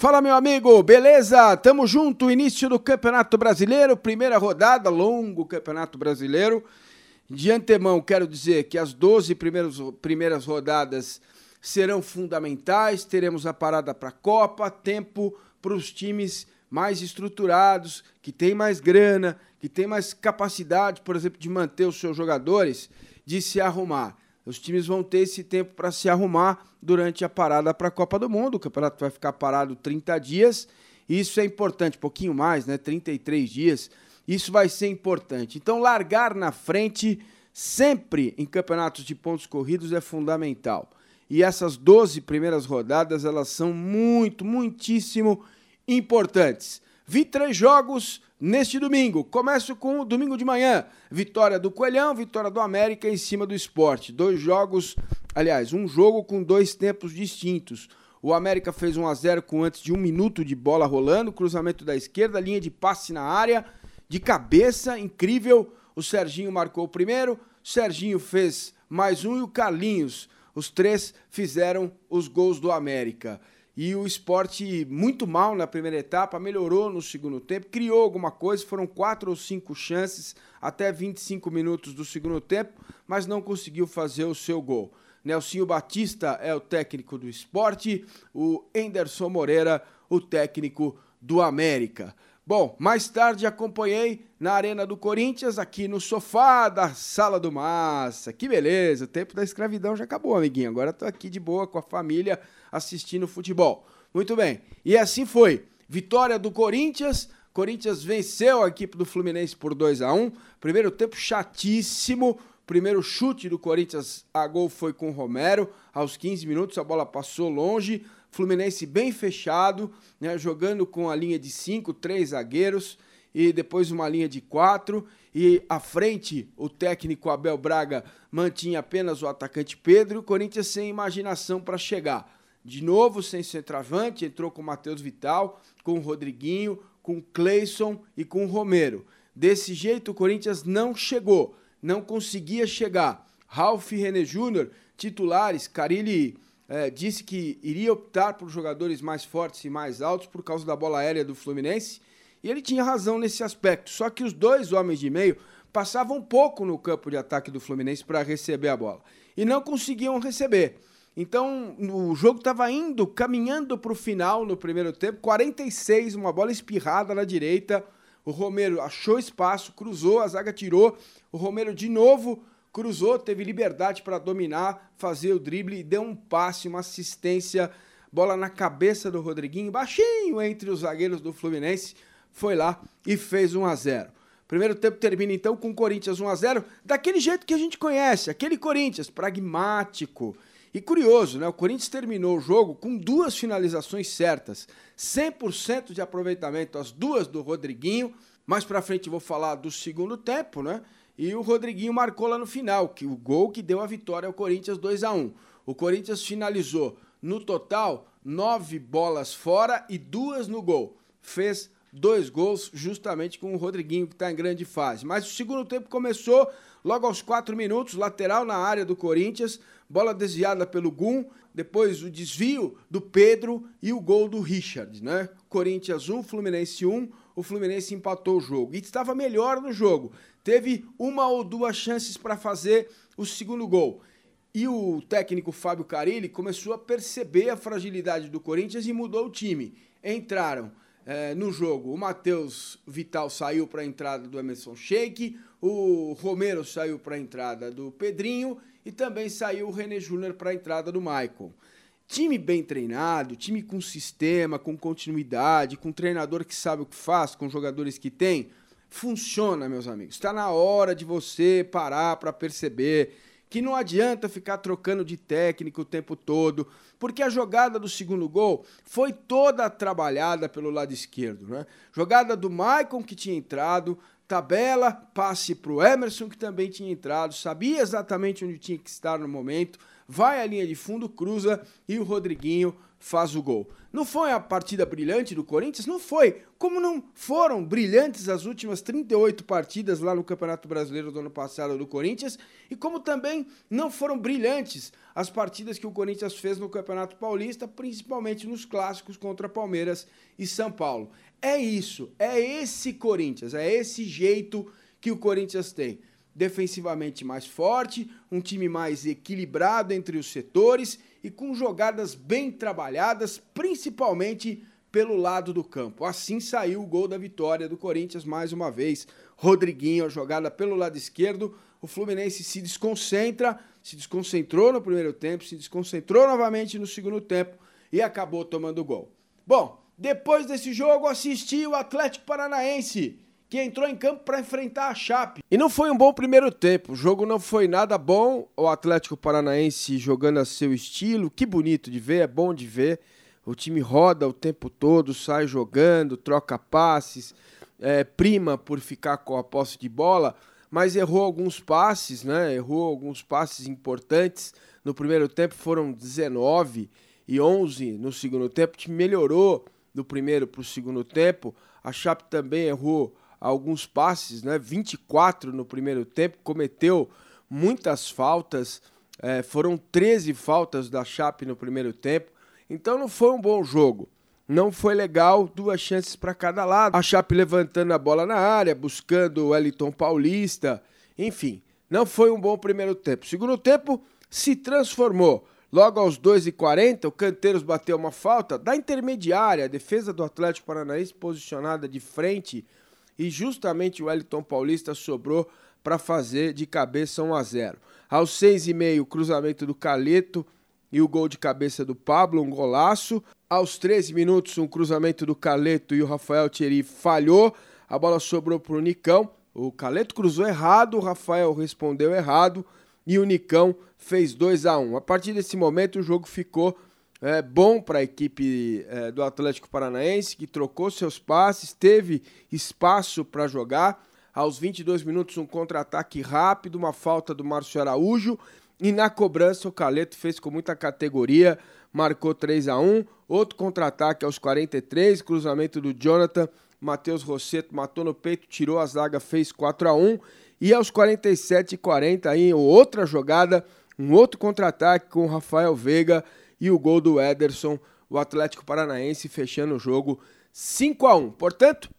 Fala, meu amigo, beleza? Tamo junto, início do Campeonato Brasileiro, primeira rodada, longo Campeonato Brasileiro. De antemão, quero dizer que as 12 primeiros, primeiras rodadas serão fundamentais, teremos a parada para a Copa, tempo para os times mais estruturados, que têm mais grana, que têm mais capacidade, por exemplo, de manter os seus jogadores, de se arrumar. Os times vão ter esse tempo para se arrumar durante a parada para a Copa do Mundo. O campeonato vai ficar parado 30 dias. Isso é importante, pouquinho mais, né? 33 dias. Isso vai ser importante. Então, largar na frente sempre em campeonatos de pontos corridos é fundamental. E essas 12 primeiras rodadas, elas são muito, muitíssimo importantes. Vi três jogos neste domingo. Começo com o domingo de manhã. Vitória do Coelhão, vitória do América em cima do esporte. Dois jogos, aliás, um jogo com dois tempos distintos. O América fez 1 a 0 com antes de um minuto de bola rolando, cruzamento da esquerda, linha de passe na área, de cabeça, incrível. O Serginho marcou o primeiro, o Serginho fez mais um e o Carlinhos. Os três fizeram os gols do América e o esporte muito mal na primeira etapa, melhorou no segundo tempo, criou alguma coisa, foram quatro ou cinco chances até 25 minutos do segundo tempo, mas não conseguiu fazer o seu gol. Nelsinho Batista é o técnico do esporte, o Enderson Moreira, o técnico do América. Bom, mais tarde acompanhei na Arena do Corinthians, aqui no sofá da Sala do Massa. Que beleza, o tempo da escravidão já acabou, amiguinho. Agora estou aqui de boa com a família assistindo futebol. Muito bem. E assim foi. Vitória do Corinthians. Corinthians venceu a equipe do Fluminense por 2 a 1 Primeiro tempo chatíssimo. Primeiro chute do Corinthians a gol foi com Romero. Aos 15 minutos a bola passou longe. Fluminense bem fechado, né, jogando com a linha de 5, três zagueiros e depois uma linha de quatro. E à frente, o técnico Abel Braga mantinha apenas o atacante Pedro. O Corinthians sem imaginação para chegar. De novo, sem centroavante, entrou com o Matheus Vital, com o Rodriguinho, com o Cleison e com o Romero. Desse jeito, o Corinthians não chegou, não conseguia chegar. Ralf e René Júnior, titulares, Carilli é, disse que iria optar por jogadores mais fortes e mais altos por causa da bola aérea do Fluminense, e ele tinha razão nesse aspecto. Só que os dois homens de meio passavam pouco no campo de ataque do Fluminense para receber a bola e não conseguiam receber. Então, o jogo estava indo, caminhando para o final no primeiro tempo. 46, uma bola espirrada na direita. O Romero achou espaço, cruzou, a zaga tirou. O Romero de novo cruzou, teve liberdade para dominar, fazer o drible e deu um passe, uma assistência. Bola na cabeça do Rodriguinho, baixinho entre os zagueiros do Fluminense. Foi lá e fez 1 a 0. Primeiro tempo termina então com o Corinthians 1 a 0, daquele jeito que a gente conhece, aquele Corinthians pragmático e curioso, né? O Corinthians terminou o jogo com duas finalizações certas, 100% de aproveitamento, as duas do Rodriguinho. Mais para frente vou falar do segundo tempo, né? E o Rodriguinho marcou lá no final, que o gol que deu a vitória ao Corinthians 2 a 1. O Corinthians finalizou no total nove bolas fora e duas no gol. Fez dois gols justamente com o Rodriguinho que está em grande fase. Mas o segundo tempo começou logo aos quatro minutos, lateral na área do Corinthians bola desviada pelo Gum, depois o desvio do Pedro e o gol do Richard, né? Corinthians 1, Fluminense 1, o Fluminense empatou o jogo e estava melhor no jogo. Teve uma ou duas chances para fazer o segundo gol. E o técnico Fábio Carilli começou a perceber a fragilidade do Corinthians e mudou o time. Entraram é, no jogo o Matheus Vital saiu para a entrada do Emerson Sheik, o Romero saiu para a entrada do Pedrinho e também saiu o René Júnior para a entrada do Michael. Time bem treinado, time com sistema, com continuidade, com treinador que sabe o que faz, com jogadores que tem, funciona, meus amigos. Está na hora de você parar para perceber que não adianta ficar trocando de técnico o tempo todo, porque a jogada do segundo gol foi toda trabalhada pelo lado esquerdo. Né? Jogada do Maicon que tinha entrado, tabela, passe para o Emerson, que também tinha entrado, sabia exatamente onde tinha que estar no momento, vai à linha de fundo, cruza e o Rodriguinho faz o gol. Não foi a partida brilhante do Corinthians? Não foi. Como não foram brilhantes as últimas 38 partidas lá no Campeonato Brasileiro do ano passado do Corinthians, e como também não foram brilhantes as partidas que o Corinthians fez no Campeonato Paulista, principalmente nos clássicos contra Palmeiras e São Paulo. É isso, é esse Corinthians, é esse jeito que o Corinthians tem defensivamente mais forte, um time mais equilibrado entre os setores e com jogadas bem trabalhadas, principalmente pelo lado do campo. Assim saiu o gol da vitória do Corinthians mais uma vez. Rodriguinho, a jogada pelo lado esquerdo. O Fluminense se desconcentra, se desconcentrou no primeiro tempo, se desconcentrou novamente no segundo tempo e acabou tomando gol. Bom, depois desse jogo assisti o Atlético Paranaense que entrou em campo para enfrentar a Chape. E não foi um bom primeiro tempo, o jogo não foi nada bom, o Atlético Paranaense jogando a seu estilo, que bonito de ver, é bom de ver. O time roda o tempo todo, sai jogando, troca passes, é, prima por ficar com a posse de bola, mas errou alguns passes, né? Errou alguns passes importantes. No primeiro tempo foram 19 e 11 no segundo tempo. O time melhorou do primeiro para o segundo tempo. A Chape também errou alguns passes, né? 24 no primeiro tempo, cometeu muitas faltas, é, foram 13 faltas da Chape no primeiro tempo, então não foi um bom jogo. Não foi legal, duas chances para cada lado. A Chape levantando a bola na área, buscando o Wellington Paulista, enfim, não foi um bom primeiro tempo. Segundo tempo se transformou. Logo aos 2h40, o Canteiros bateu uma falta da intermediária, a defesa do Atlético Paranaense posicionada de frente e justamente o Wellington Paulista sobrou para fazer de cabeça 1 a 0. Aos 6 e meio, cruzamento do Caleto e o gol de cabeça do Pablo, um golaço. Aos 13 minutos, um cruzamento do Caleto e o Rafael Thierry falhou. A bola sobrou para o Nicão. O Caleto cruzou errado, o Rafael respondeu errado e o Nicão fez 2 a 1. A partir desse momento, o jogo ficou é, bom para a equipe é, do Atlético Paranaense, que trocou seus passes, teve espaço para jogar. Aos 22 minutos, um contra-ataque rápido, uma falta do Márcio Araújo. E na cobrança, o Caleto fez com muita categoria, marcou 3 a 1 Outro contra-ataque aos 43, cruzamento do Jonathan. Matheus Rosseto matou no peito, tirou a zaga, fez 4 a 1 E aos 47 e 40, aí, outra jogada, um outro contra-ataque com o Rafael Veiga e o gol do Ederson, o Atlético Paranaense fechando o jogo 5 a 1. Portanto,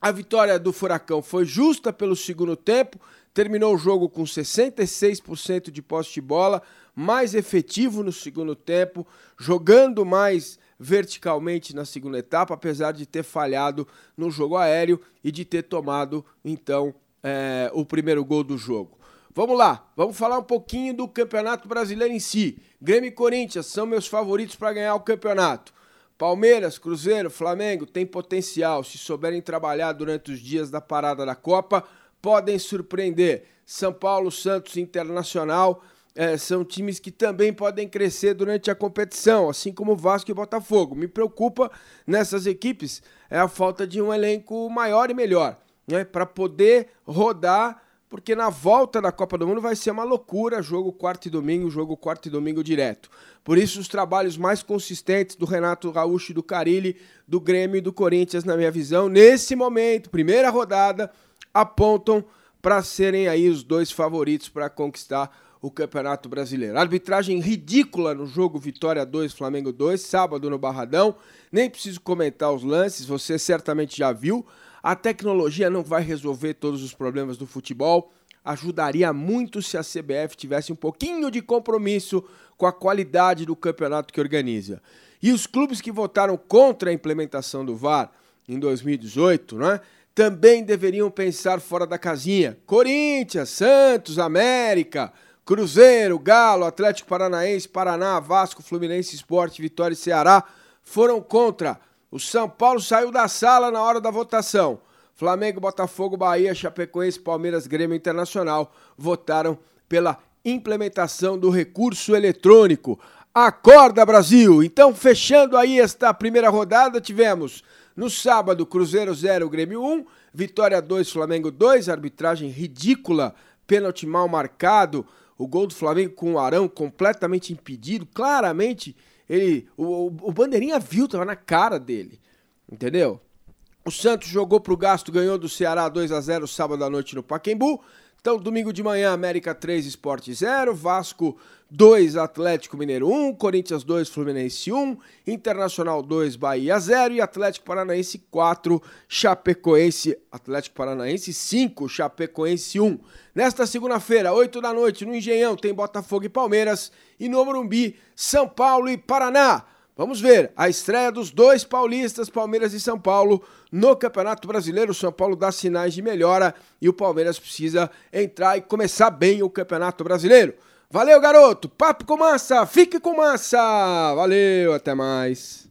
a vitória do Furacão foi justa pelo segundo tempo, terminou o jogo com 66% de posse de bola, mais efetivo no segundo tempo, jogando mais verticalmente na segunda etapa, apesar de ter falhado no jogo aéreo e de ter tomado então é, o primeiro gol do jogo. Vamos lá, vamos falar um pouquinho do Campeonato Brasileiro em si. Grêmio e Corinthians são meus favoritos para ganhar o campeonato. Palmeiras, Cruzeiro, Flamengo têm potencial. Se souberem trabalhar durante os dias da parada da Copa, podem surpreender. São Paulo, Santos, Internacional é, são times que também podem crescer durante a competição, assim como Vasco e Botafogo. Me preocupa nessas equipes é a falta de um elenco maior e melhor, né, para poder rodar porque na volta da Copa do Mundo vai ser uma loucura, jogo quarto e domingo, jogo quarto e domingo direto. Por isso, os trabalhos mais consistentes do Renato Gaúcho, do Carilli, do Grêmio e do Corinthians, na minha visão, nesse momento, primeira rodada, apontam para serem aí os dois favoritos para conquistar o Campeonato Brasileiro. Arbitragem ridícula no jogo Vitória 2, Flamengo 2, sábado no Barradão. Nem preciso comentar os lances, você certamente já viu. A tecnologia não vai resolver todos os problemas do futebol. Ajudaria muito se a CBF tivesse um pouquinho de compromisso com a qualidade do campeonato que organiza. E os clubes que votaram contra a implementação do VAR em 2018, né, também deveriam pensar fora da casinha. Corinthians, Santos, América, Cruzeiro, Galo, Atlético Paranaense, Paraná, Vasco, Fluminense, Esporte, Vitória e Ceará foram contra. O São Paulo saiu da sala na hora da votação. Flamengo, Botafogo, Bahia, Chapecoense, Palmeiras, Grêmio Internacional votaram pela implementação do recurso eletrônico. Acorda, Brasil! Então, fechando aí esta primeira rodada, tivemos no sábado Cruzeiro 0, Grêmio 1, Vitória 2, Flamengo 2, arbitragem ridícula, pênalti mal marcado, o gol do Flamengo com o Arão completamente impedido, claramente ele o, o Bandeirinha viu, tava na cara dele. Entendeu? O Santos jogou pro gasto, ganhou do Ceará 2 a 0 sábado à noite no Paquembu. Então, domingo de manhã, América 3, Esporte 0, Vasco 2, Atlético Mineiro 1, Corinthians 2, Fluminense 1, Internacional 2, Bahia 0 e Atlético Paranaense 4, Chapecoense, Atlético Paranaense 5, Chapecoense 1. Nesta segunda-feira, 8 da noite, no Engenhão, tem Botafogo e Palmeiras e no Morumbi, São Paulo e Paraná. Vamos ver a estreia dos dois paulistas, Palmeiras e São Paulo, no Campeonato Brasileiro. O São Paulo dá sinais de melhora e o Palmeiras precisa entrar e começar bem o Campeonato Brasileiro. Valeu, garoto! Papo com massa! Fique com massa! Valeu, até mais!